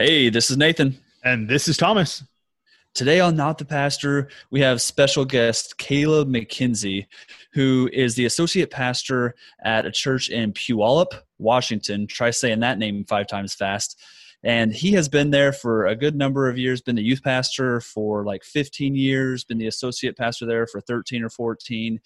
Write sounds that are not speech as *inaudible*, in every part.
Hey, this is Nathan. And this is Thomas. Today on Not the Pastor, we have special guest Caleb McKenzie, who is the associate pastor at a church in Puyallup, Washington. Try saying that name five times fast. And he has been there for a good number of years, been the youth pastor for like 15 years, been the associate pastor there for 13 or 14.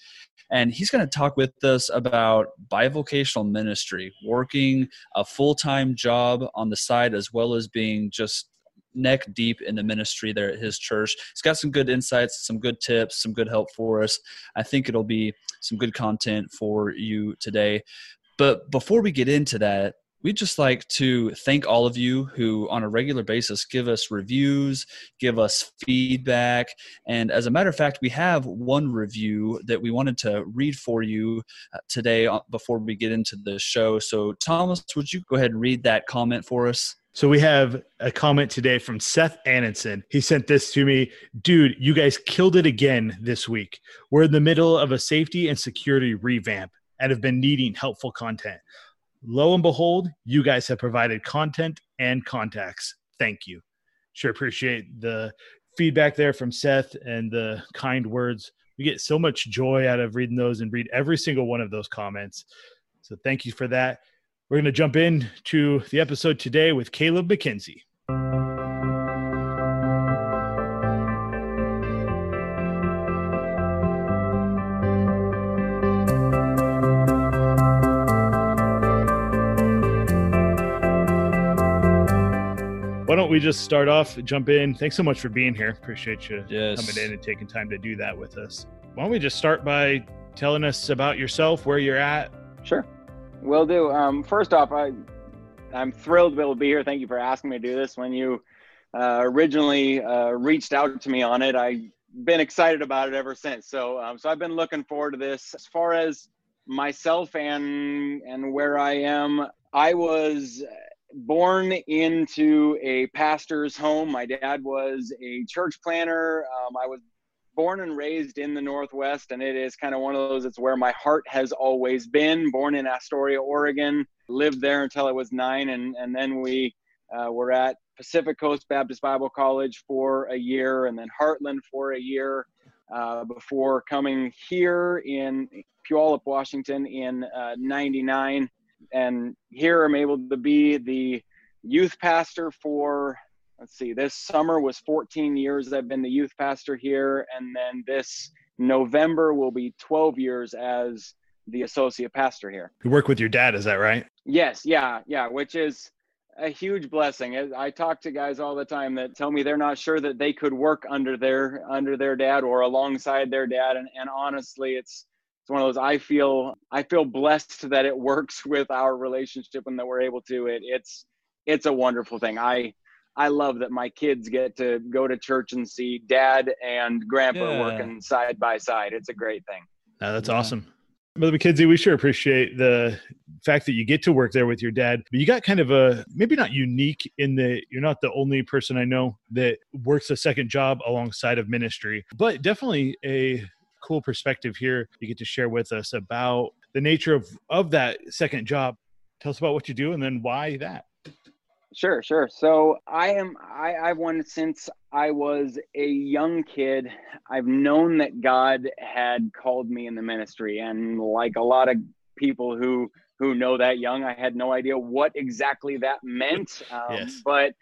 And he's going to talk with us about bivocational ministry, working a full time job on the side, as well as being just neck deep in the ministry there at his church. He's got some good insights, some good tips, some good help for us. I think it'll be some good content for you today. But before we get into that, we'd just like to thank all of you who on a regular basis give us reviews give us feedback and as a matter of fact we have one review that we wanted to read for you uh, today uh, before we get into the show so thomas would you go ahead and read that comment for us so we have a comment today from Seth Annenson. He sent this to me. Dude, you guys killed it again this week. We're in the middle of a safety and security revamp and have been needing helpful content lo and behold, you guys have provided content and contacts. Thank you. Sure appreciate the feedback there from Seth and the kind words. We get so much joy out of reading those and read every single one of those comments. So thank you for that. We're going to jump in to the episode today with Caleb McKenzie. Why don't we just start off, jump in? Thanks so much for being here. Appreciate you yes. coming in and taking time to do that with us. Why don't we just start by telling us about yourself, where you're at? Sure, will do. Um, first off, I I'm thrilled to be able to be here. Thank you for asking me to do this. When you uh, originally uh, reached out to me on it, I've been excited about it ever since. So, um, so I've been looking forward to this. As far as myself and and where I am, I was born into a pastor's home. My dad was a church planner. Um, I was born and raised in the Northwest, and it is kind of one of those, it's where my heart has always been. Born in Astoria, Oregon, lived there until I was nine, and, and then we uh, were at Pacific Coast Baptist Bible College for a year, and then Heartland for a year. Uh, before coming here in Puyallup, Washington in uh, 99 and here I'm able to be the youth pastor for let's see this summer was 14 years I've been the youth pastor here and then this November will be 12 years as the associate pastor here. You work with your dad, is that right? Yes, yeah, yeah, which is a huge blessing. I talk to guys all the time that tell me they're not sure that they could work under their under their dad or alongside their dad and, and honestly it's it's one of those I feel I feel blessed that it *laughs* works with our relationship and that we're able to it it's it's a wonderful thing. I I love that my kids get to go to church and see dad and grandpa yeah. working side by side. It's a great thing. That's yeah. awesome. Brother McKenzie, we sure appreciate the fact that you get to work there with your dad. But you got kind of a maybe not unique in that you're not the only person I know that works a second job alongside of ministry, but definitely a cool perspective here you get to share with us about the nature of of that second job. Tell us about what you do and then why that. Sure, sure. So I am I, I've won since I was a young kid. I've known that God had called me in the ministry, and like a lot of people who who know that young, I had no idea what exactly that meant. Um, yes. But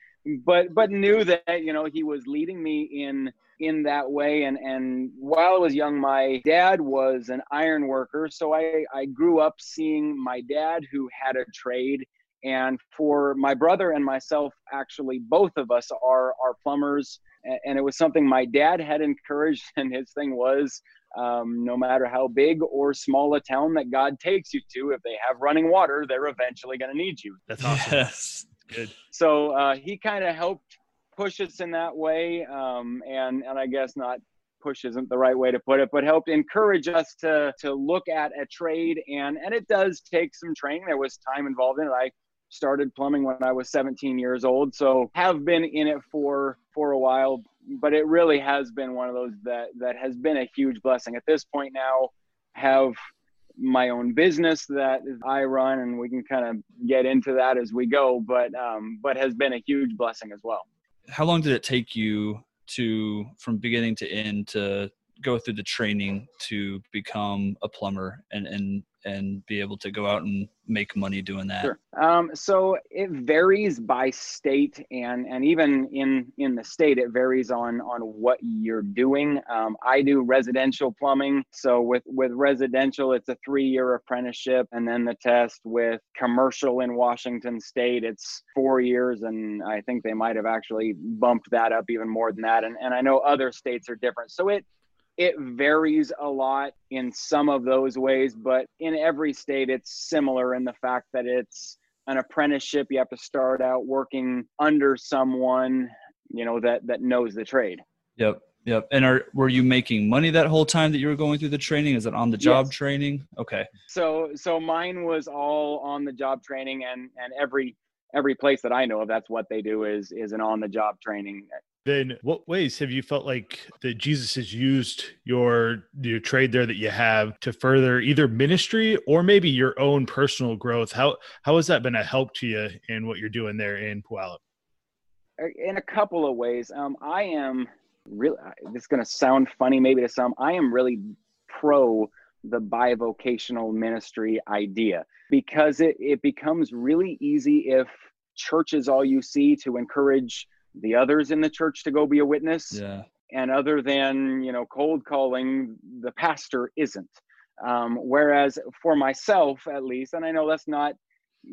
but but knew that you know He was leading me in in that way. And, and while I was young, my dad was an iron worker. So I, I grew up seeing my dad who had a trade. And for my brother and myself, actually, both of us are, are plumbers. And it was something my dad had encouraged. *laughs* And his thing was um, no matter how big or small a town that God takes you to, if they have running water, they're eventually going to need you. That's awesome. Yes. Good. So uh, he kind of helped push us in that way, um, and and I guess not push isn't the right way to put it, but helped encourage us to to look at a trade, and and it does take some training. There was time involved in it. I started plumbing when I was 17 years old, so have been in it for for a while. But it really has been one of those that that has been a huge blessing. At this point now, have my own business that I run, and we can kind of get into that as we go. But um, but has been a huge blessing as well. How long did it take you to from beginning to end to go through the training to become a plumber and and and be able to go out and make money doing that? Sure. Um, so it varies by state, and and even in in the state, it varies on on what you're doing. Um, I do residential plumbing, so with with residential, it's a three year apprenticeship, and then the test. With commercial in Washington State, it's four years, and I think they might have actually bumped that up even more than that. And and I know other states are different, so it it varies a lot in some of those ways, but in every state, it's similar in the fact that it's an apprenticeship. You have to start out working under someone, you know, that that knows the trade. Yep. Yep. And are were you making money that whole time that you were going through the training? Is it on the job yes. training? Okay. So so mine was all on the job training and and every every place that I know of that's what they do is is an on the job training then what ways have you felt like that Jesus has used your your trade there that you have to further either ministry or maybe your own personal growth? How how has that been a help to you in what you're doing there in Puyallup? Uh, in a couple of ways. Um, I am really. This is going to sound funny, maybe to some. I am really pro the bivocational ministry idea because it, it becomes really easy if church is all you see to encourage the others in the church to go be a witness. Yeah. And other than, you know, cold calling, the pastor isn't. Um, whereas for myself, at least, and I know that's not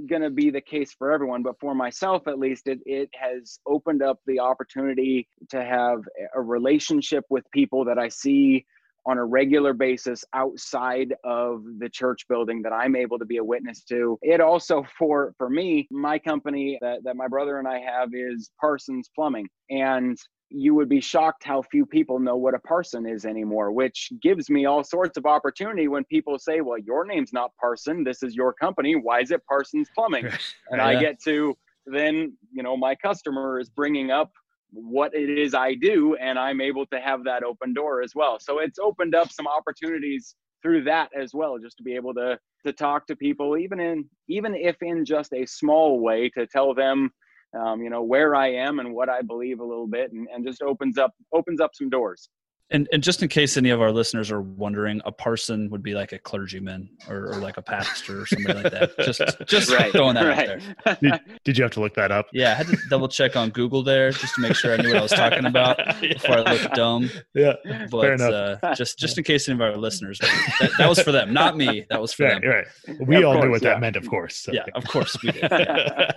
going to be the case for everyone, but for myself at least, it, it has opened up the opportunity to have a relationship with people that I see on a regular basis outside of the church building that I'm able to be a witness to. It also for for me, my company that, that my brother and I have is Parsons Plumbing. And you would be shocked how few people know what a parson is anymore, which gives me all sorts of opportunity when people say, Well, your name's not Parson, this is your company. Why is it Parsons Plumbing? *laughs* And yeah. I get to then, you know, my customer is bringing up what it is I do, and I'm able to have that open door as well. So it's opened up some opportunities through that as well, just to be able to to talk to people, even in even if in just a small way, to tell them, um, you know, where I am and what I believe a little bit, and, and just opens up opens up some doors. And, and just in case any of our listeners are wondering, a parson would be like a clergyman or, or like a pastor or something like that. *laughs* Just just right, throwing that right. out there. *laughs* Did, did, you have to look that up? Yeah, I had to double check on Google there just to make sure I knew what I was talking about *laughs* before I looked dumb. Yeah, but fair enough. Uh, just just in case any of our listeners, that, that, was for them, not me. That was for right, them. Right. We yeah, all course, knew what yeah. that meant, of course. So. Yeah, of course we did. Yeah.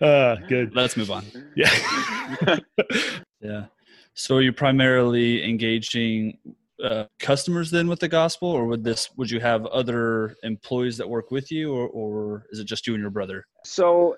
Uh, good. Let's move on. Yeah. yeah. So are you primarily engaging uh, customers then with the gospel, or would this would you have other employees that work with you, or, or is it just you and your brother? So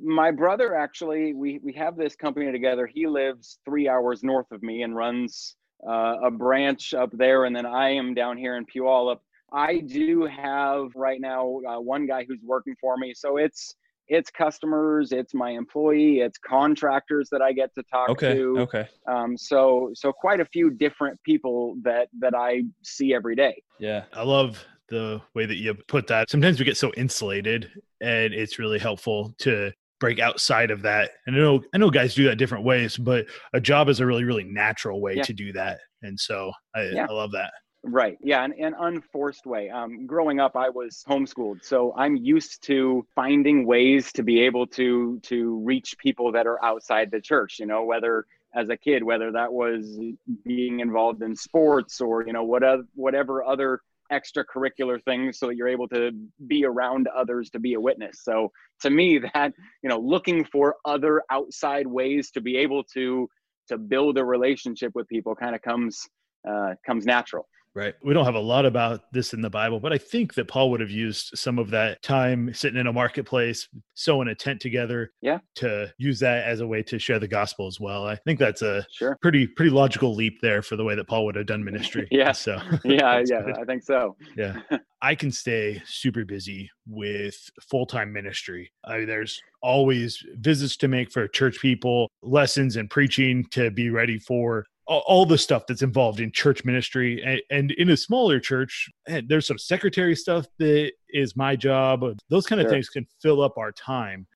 my brother actually we we have this company together. He lives three hours north of me and runs uh, a branch up there, and then I am down here in Puyallup. I do have right now uh, one guy who's working for me, so it's it's customers, it's my employee, it's contractors that I get to talk okay, to. Okay. Um, so so quite a few different people that that I see every day. Yeah. I love the way that you put that. Sometimes we get so insulated and it's really helpful to break outside of that. And I know I know guys do that different ways, but a job is a really, really natural way yeah. to do that. And so I, yeah. I love that. Right. Yeah. An, an unforced way. Um, growing up, I was homeschooled, so I'm used to finding ways to be able to to reach people that are outside the church. You know, whether as a kid, whether that was being involved in sports or you know whatever whatever other extracurricular things, so that you're able to be around others to be a witness. So to me, that you know, looking for other outside ways to be able to to build a relationship with people kind of comes uh, comes natural. Right. We don't have a lot about this in the Bible, but I think that Paul would have used some of that time sitting in a marketplace, sewing a tent together, yeah, to use that as a way to share the gospel as well. I think that's a sure. pretty pretty logical leap there for the way that Paul would have done ministry. *laughs* yeah. So *laughs* yeah, *laughs* yeah, good. I think so. Yeah. I can stay super busy with full time ministry. I, mean, there's always visits to make for church people, lessons and preaching to be ready for all the stuff that's involved in church ministry and, and in a smaller church eh, there's some secretary stuff that is my job those kind of sure. things can fill up our time.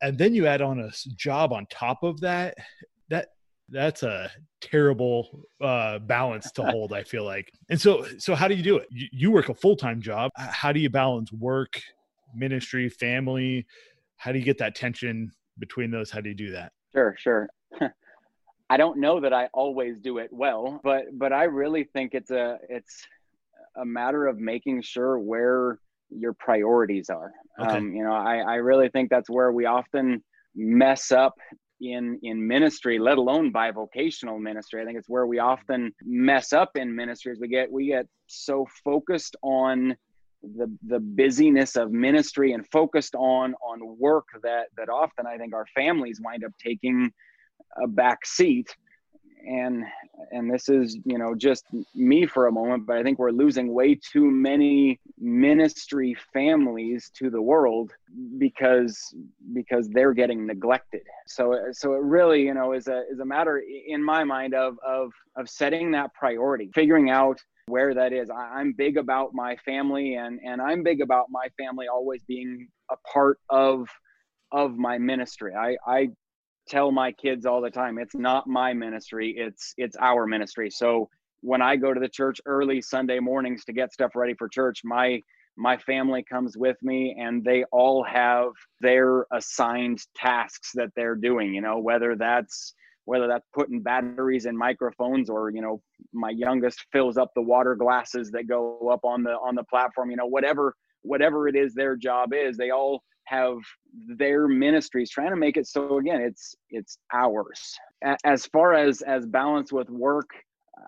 And then you add on a job on top of that that that's a terrible uh, balance to *laughs* hold i feel like. And so so how do you do it? You, you work a full-time job. How do you balance work ministry family? How do you get that tension between those? How do you do that? Sure sure *laughs* I don't know that I always do it well, but but I really think it's a it's a matter of making sure where your priorities are. Okay. Um, you know, I, I really think that's where we often mess up in in ministry, let alone bivocational ministry. I think it's where we often mess up in ministries. We get we get so focused on the the busyness of ministry and focused on on work that that often I think our families wind up taking a back seat. And and this is you know just me for a moment but i think we're losing way too many ministry families to the world because because they're getting neglected. So so it really you know is a is a matter in my mind of of of setting that priority figuring out where that is. I, i'm big about my family and and i'm big about my family always being a part of of my ministry. I i tell my kids all the time it's not my ministry it's it's our ministry. So when i go to the church early sunday mornings to get stuff ready for church my my family comes with me and they all have their assigned tasks that they're doing you know whether that's whether that's putting batteries in microphones or you know my youngest fills up the water glasses that go up on the on the platform you know whatever whatever it is their job is they all have their ministries trying to make it so again it's it's ours. As far as as balance with work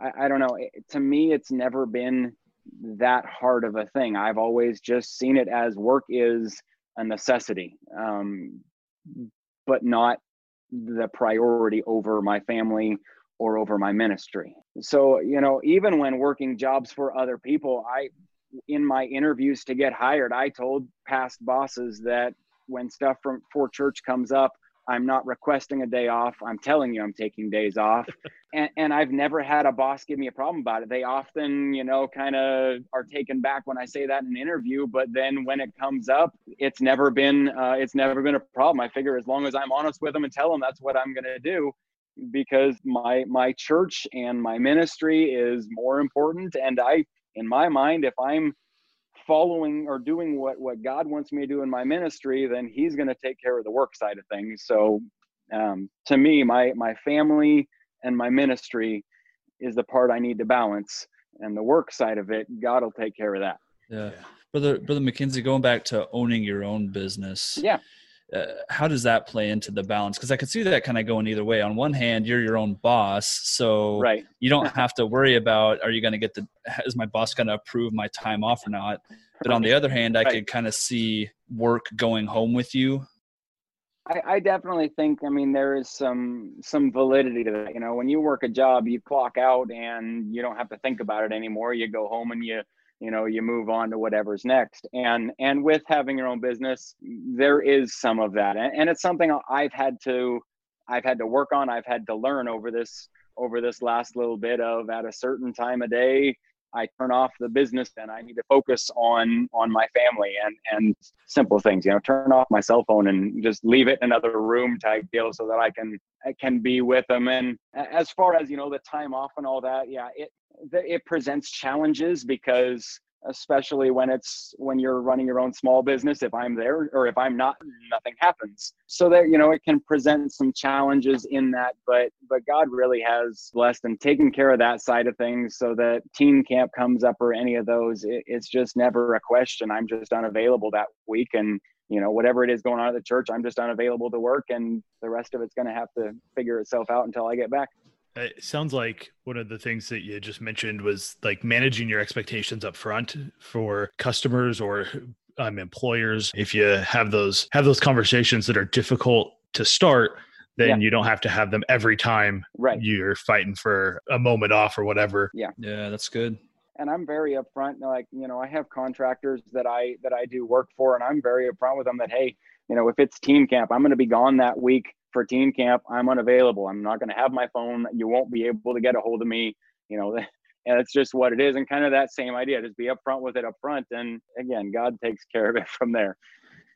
I, I, don't know. To me it's never been that hard of a thing. I've always just seen it as work is a necessity um, but not the priority over my family or over my ministry. So you know even when working jobs for other people i in my interviews to get hired, I told past bosses that when stuff from for church comes up, I'm not requesting a day off. I'm telling you, I'm taking days off. *laughs* and, and I've never had a boss give me a problem about it. They often, you know, kind of are taken back when I say that in an interview. But then when it comes up, it's never been, uh, it's never been a problem. I figure as long as I'm honest with them and tell them that's what I'm going to do, because my my church and my ministry is more important. And I in my mind, if I'm following or doing what what God wants me to do in my ministry, then He's going to take care of the work side of things. So, um, to me, my my family and my ministry is the part I need to balance, and the work side of it, God will take care of that. Yeah, brother, brother McKenzie, going back to owning your own business. Yeah, uh, how does that play into the balance? Because I could see that kind of going either way. On one hand, you're your own boss, so right. you don't have to worry about are you going to get the is my boss going to approve my time off or not. But on the other hand, I right. could kind of see work going home with you. I, I definitely think. I mean, there is some some validity to that. You know, when you work a job, you clock out and you don't have to think about it anymore. You go home and you you know you move on to whatever's next and and with having your own business there is some of that and, and it's something i've had to i've had to work on i've had to learn over this over this last little bit of at a certain time of day I turn off the business and I need to focus on on my family and and simple things. You know, turn off my cell phone and just leave it in another room type deal so that I can I can be with them. And as far as you know, the time off and all that, yeah, it it presents challenges because especially when it's when you're running your own small business if i'm there or if i'm not nothing happens. So that you know it can present some challenges in that but but god really has blessed and taken care of that side of things so that teen camp comes up or any of those it, it's just never a question. I'm just unavailable that week and you know whatever it is going on at the church i'm just unavailable to work and the rest of it's going to have to figure itself out until i get back it sounds like one of the things that you just mentioned was like managing your expectations up front for customers or um, employers. If you have those have those conversations that are difficult to start, then yeah. you don't have to have them every time right. you're fighting for a moment off or whatever. Yeah. Yeah, that's good. And I'm very upfront. Like, you know, I have contractors that I that I do work for and I'm very upfront with them that, hey, you know, if it's teen camp, I'm gonna be gone that week for teen camp, I'm unavailable. I'm not going to have my phone. You won't be able to get a hold of me. You know, *laughs* and it's just what it is. And kind of that same idea, just be upfront with it up front. And again, God takes care of it from there.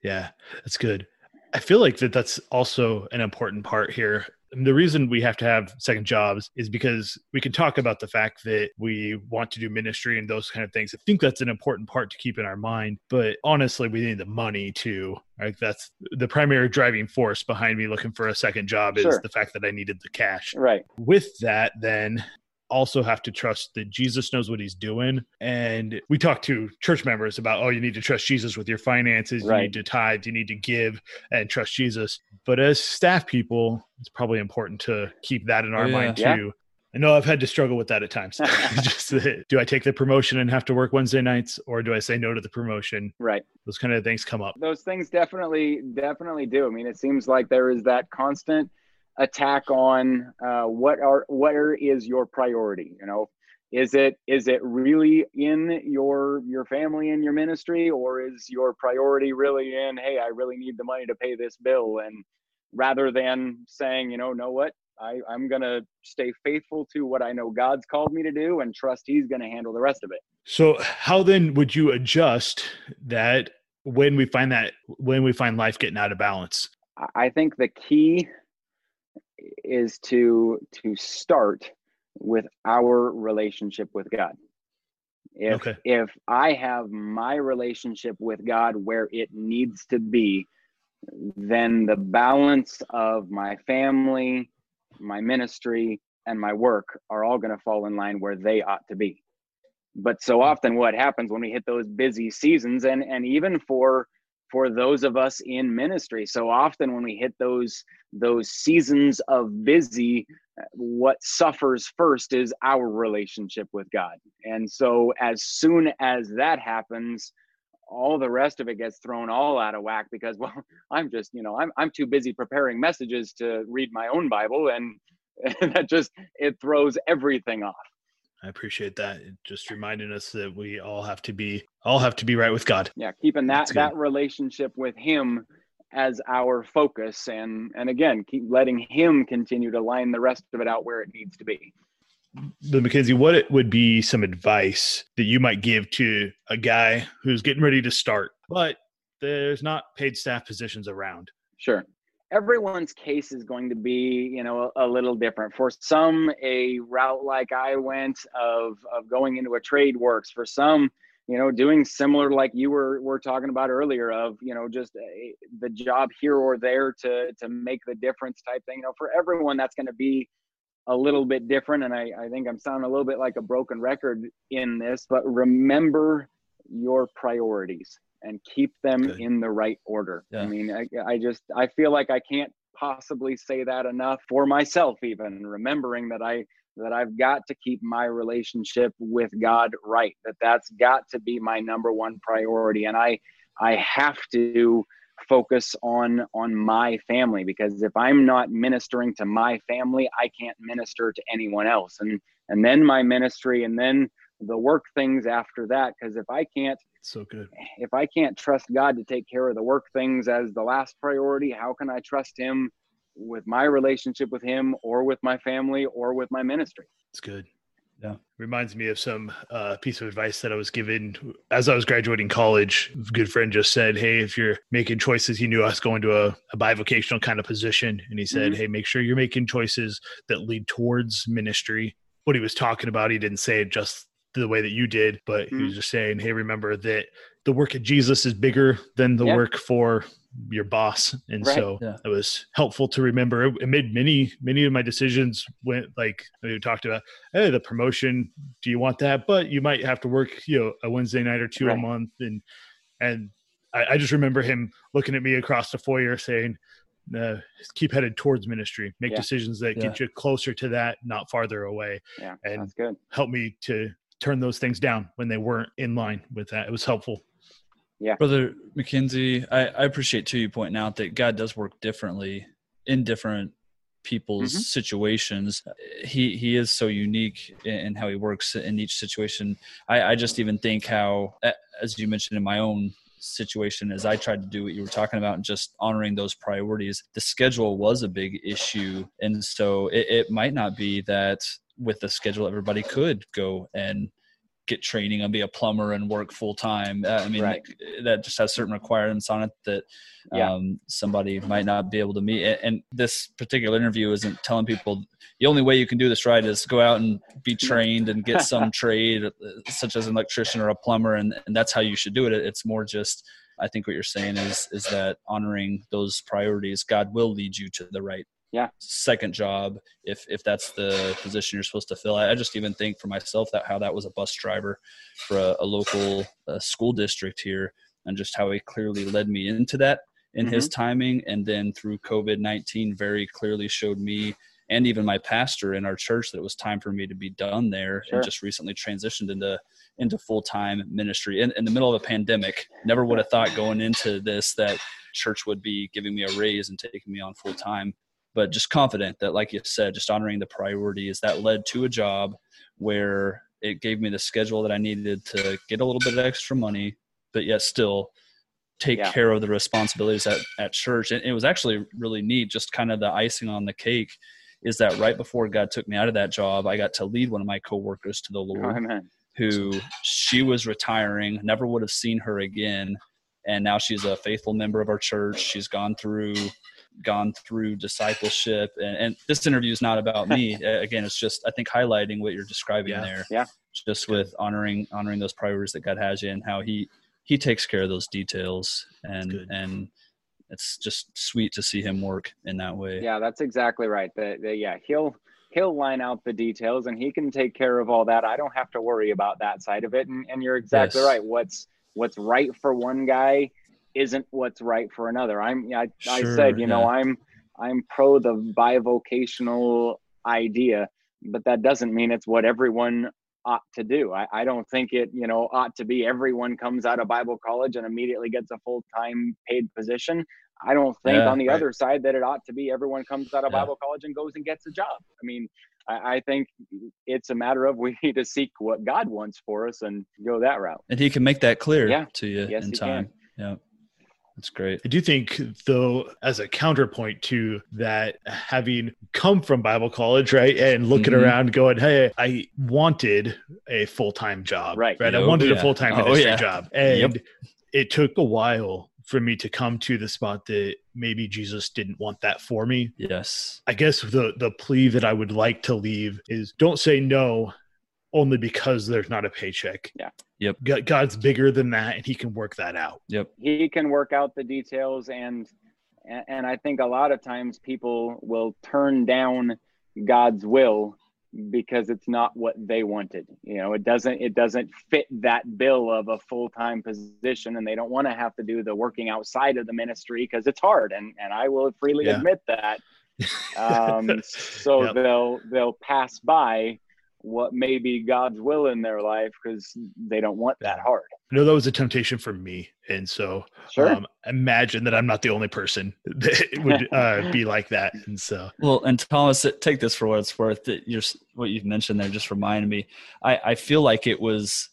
Yeah, that's good. I feel like that that's also an important part here the reason we have to have second jobs is because we can talk about the fact that we want to do ministry and those kind of things. I think that's an important part to keep in our mind. But honestly, we need the money too. Right? That's the primary driving force behind me looking for a second job is sure. the fact that I needed the cash. Right. With that, then also have to trust that Jesus knows what he's doing. And we talk to church members about, oh, you need to trust Jesus with your finances, right. you need to tithe, you need to give and trust Jesus. But as staff people, it's probably important to keep that in our oh, yeah. mind too. Yeah. I know I've had to struggle with that at times. *laughs* *laughs* Just do I take the promotion and have to work Wednesday nights, or do I say no to the promotion? Right. Those kind of things come up. Those things definitely, definitely do. I mean, it seems like there is that constant attack on uh, what are where is your priority you know? Is it is it really in your your family and your ministry or is your priority really in hey i really need the money to pay this bill? And rather than saying you know know what? I, i'm going to stay faithful to what i know god's called me to do and trust he's going to handle the rest of it. So how then would you adjust that when we find that when we find life getting out of balance? I think the key is to to start with our relationship with God. If okay. if I have my relationship with God where it needs to be, then the balance of my family, my ministry, and my work are all going to fall in line where they ought to be. But so hmm. often what happens when we hit those busy seasons and and even for for those of us in ministry. So often when we hit those those seasons of busy what suffers first is our relationship with god. And so as soon as that happens all the rest of it gets thrown all out of whack because *laughs* well i'm just you know i'm, I'm too busy preparing messages to read my own bible and, *laughs* that just it throws everything off I appreciate that. It just reminding us that we all have to be all have to be right with God. Yeah, keeping that that relationship with Him as our focus, and and again, keep letting Him continue to line the rest of it out where it needs to be. But McKenzie, what it would be some advice that you might give to a guy who's getting ready to start, but there's not paid staff positions around? Sure everyone's case is going to be you know a, a, little different. For some a route like i went of of going into a trade works. For some you know doing similar like you were were talking about earlier of you know just a, the job here or there to to make the difference type thing. You know for everyone that's going to be a little bit different and I, I think i'm sounding a little bit like a broken record in this but remember your priorities and keep them Good. in the right order. Yeah. I mean, I, I just I feel like I can't possibly say that enough for myself even remembering that I that I've got to keep my relationship with God right that that's got to be my number one priority and I I have to focus on on my family because if I'm not ministering to my family I can't minister to anyone else and and then my ministry and then the work things after that because if I can't so good. If I can't trust God to take care of the work things as the last priority, how can I trust Him with my relationship with Him or with my family or with my ministry? It's good. Yeah. Reminds me of some uh, piece of advice that I was given as I was graduating college. A good friend just said, Hey, if you're making choices, he knew I was going to a, a bivocational kind of position. And he said, mm-hmm. Hey, make sure you're making choices that lead towards ministry. What he was talking about, he didn't say it just the way that you did, but mm-hmm. he was just saying, hey, remember that the work of Jesus is bigger than the work for your boss. And right. so yeah. it was helpful to remember. It made many, many of my decisions went like we talked about, hey, the promotion, do you want that? But you might have to work, you know, a Wednesday night or two right. a month. And and I, I, just remember him looking at me across the foyer saying, uh, keep headed towards ministry, make yeah. decisions that yeah. get you closer to that, not farther away. Yeah, and that's good. Help me to turn those things down when they weren't in line with that. It was helpful. Yeah. Brother McKenzie, I, I appreciate too you pointing out that God does work differently in different people's mm-hmm. situations. He he is so unique in, how he works in each situation. I, I just even think how, as you mentioned in my own situation as I tried to do what you were talking about and just honoring those priorities. The schedule was a big issue. And so it, it might not be that with the schedule, everybody could go and get training and be a plumber and work full time. Uh, I mean, right. that, that, just has certain requirements on it that yeah. um, somebody might not be able to meet. And this particular interview isn't telling people the only way you can do this right is go out and be trained and get some *laughs* trade, uh, such as an electrician or a plumber, and, and that's how you should do it. It's more just. I think what you're saying is is that honoring those priorities, God will lead you to the right yeah. second job if if that's the position you're supposed to fill. I, I just even think for myself that how that was a bus driver for a, a local uh, school district here and just how he clearly led me into that in mm-hmm. his timing. And then through covid-19 very clearly showed me and even my pastor in our church that it was time for me to be done there sure. and just recently transitioned into into full-time ministry in, in the middle of a pandemic. Never would have thought going into this that church would be giving me a raise and taking me on full-time but just confident that like you said just honoring the priorities that led to a job where it gave me the schedule that i needed to get a little bit of extra money but yet still take yeah. care of the responsibilities at, at church. And it was actually really neat just kind of the icing on the cake is that right before god took me out of that job i got to lead one of my coworkers to the oh, lord oh, who she was retiring never would have seen her again and now she's a faithful member of our church. She's gone through gone through discipleship. And, and this interview is not about me. *laughs* Again it's just i think highlighting what you're describing yeah. there. Yeah. Just with honoring honoring those priorities that god has you and how he he takes care of those details. And and it's just sweet to see him work in that way. Yeah that's exactly right. The, the, yeah he'll he'll line out the details and he can take care of all that. I don't have to worry about that side of it. And, and you're exactly yes. right. What's what's right for one guy isn't what's right for another. I'm I, sure, I said, you yeah. know, I'm I'm pro the bivocational idea, but that doesn't mean it's what everyone ought to do. I, I don't think it, you know, ought to be everyone comes out of Bible college and immediately gets a full time paid position. I don't think yeah, on the right. other side that it ought to be everyone comes out of yeah. Bible college and goes and gets a job. I mean, I, I, think it's a matter of *laughs* we need to seek what God wants for us and go that route. And He can make that clear yeah. to you yes, in time. Can. Yeah. That's great. I do think, though, as a counterpoint to that, having come from Bible college, right, and looking mm-hmm. around going, hey, I wanted a full time job. Right. Right. I wanted yeah. a full time oh, ministry yeah. job. And yep. it took a while for me to come to the spot that maybe Jesus didn't want that for me. Yes. I guess the the plea that I would like to leave is don't say no only because there's not a paycheck. Yeah. Yep. God's bigger than that and he can work that out. Yep. He can work out the details and and I think a lot of times people will turn down God's will because it's not what they wanted. You know, it doesn't it doesn't fit that bill of a full-time position and they don't want to have to do the working outside of the ministry because it's hard and and I will freely yeah. admit that. *laughs* Um so yep. they'll they'll pass by what may be God's will in their life because they don't want that hard. I know that was a temptation for me, and so sure. um, imagine that I'm not the only person *laughs* that would uh, *laughs* be like that. And so, well, and Thomas, take this for what it's worth. That you're what you've mentioned there just reminded me. I, I feel like it was.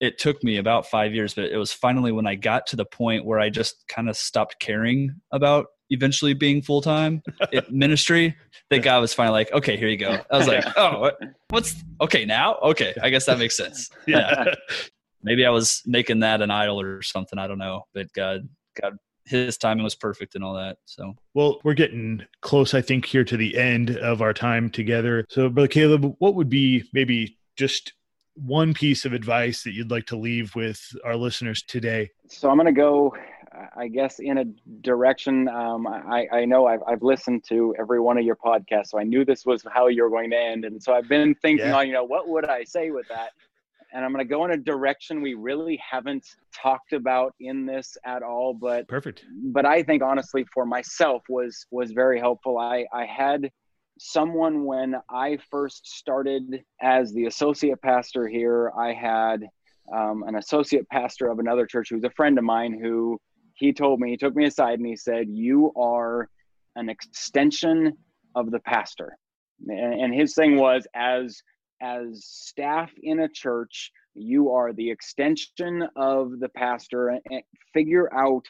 It took me about five years, but it was finally when I got to the point where I just kind of stopped caring about eventually being full time *laughs* ministry, that God was finally like, okay, here you go. I was like, oh, what, what's okay now? Okay, I guess that makes sense. *laughs* Yeah, *laughs* maybe I was making that an idol or something. I don't know, but God, God, His timing was perfect and all that. So, well, we're getting close, I think, here to the end of our time together. So, brother Caleb, what would be maybe just one piece of advice that you'd like to leave with our listeners today? So I'm going to go I guess in a direction. Um, I, I know I've, I've listened to every one of your podcasts, so I knew this was how you're going to end. And so I've been thinking yeah. on, you know, what would I say with that? And I'm going to go in a direction we really haven't talked about in this at all. But perfect. But I think honestly, for myself, was was very helpful. I I had someone when I first started as the associate pastor here. I had um, an associate pastor of another church who's a friend of mine who he told me, he took me aside and he said, You are an extension of the pastor. And, his thing was, as as staff in a church, you are the extension of the pastor and figure out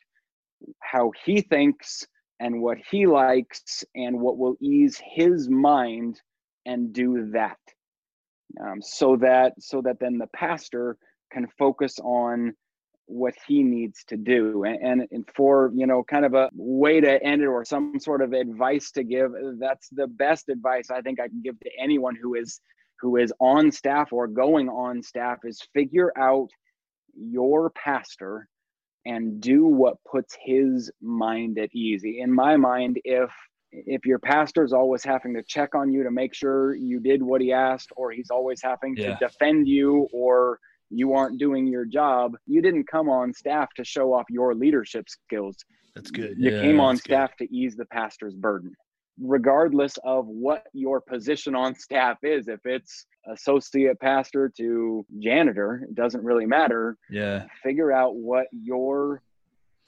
how he thinks and what he likes and what will ease his mind and do that. Um, so that so that then the pastor can focus on what he needs to do. And, and for you know kind of a way to end it or some sort of advice to give that's the best advice i think i can give to anyone who is who is on staff or going on staff is figure out your pastor and do what puts his mind at ease in my mind if if your pastor's always having to check on you to make sure you did what he asked or he's always having yeah. to defend you or you aren't doing your job, you didn't come on staff to show off your leadership skills. That's good. You yeah, came on staff good. to ease the pastor's burden. Regardless of what your position on staff is, if it's associate pastor to janitor, it doesn't really matter. Yeah. Figure out what your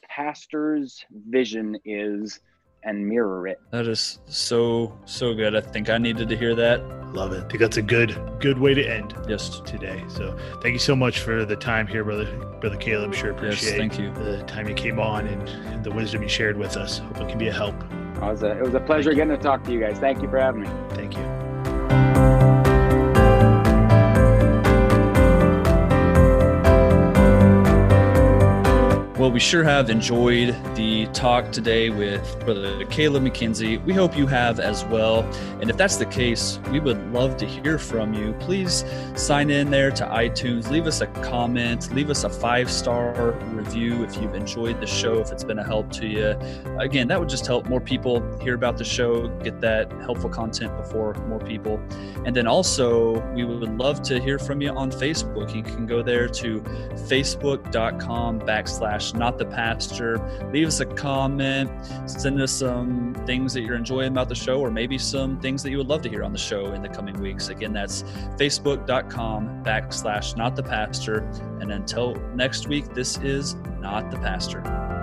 pastor's vision is and mirror it. That is so so good. I think I needed to hear that. Love it. I think that's a good good way to end. Yes. Today. So thank you so much for the time here, brother brother Caleb. Sure appreciate yes, thank you. the time you came on and, and the wisdom you shared with us. Hope it can be a help. Was a, it was a pleasure getting to talk to you guys. Thank you for having me. Thank you. Well, we sure have enjoyed the talk today with Brother Caleb McKenzie. We hope you have as well. And if that's the case, we would love to hear from you. Please sign in there to iTunes, leave us a comment, leave us a five star review if you've enjoyed the show, if it's been a help to you. Again, that would just help more people hear about the show, get that helpful content before more people. And then also, we would love to hear from you on Facebook. You can go there to facebook.com backslash not the pastor. Leave us a comment, send us some things that you're enjoying about the show, or maybe some things that you would love to hear on the show in the coming weeks. Again, that's facebook.com backslash not the pastor. And until next week, this is not the pastor.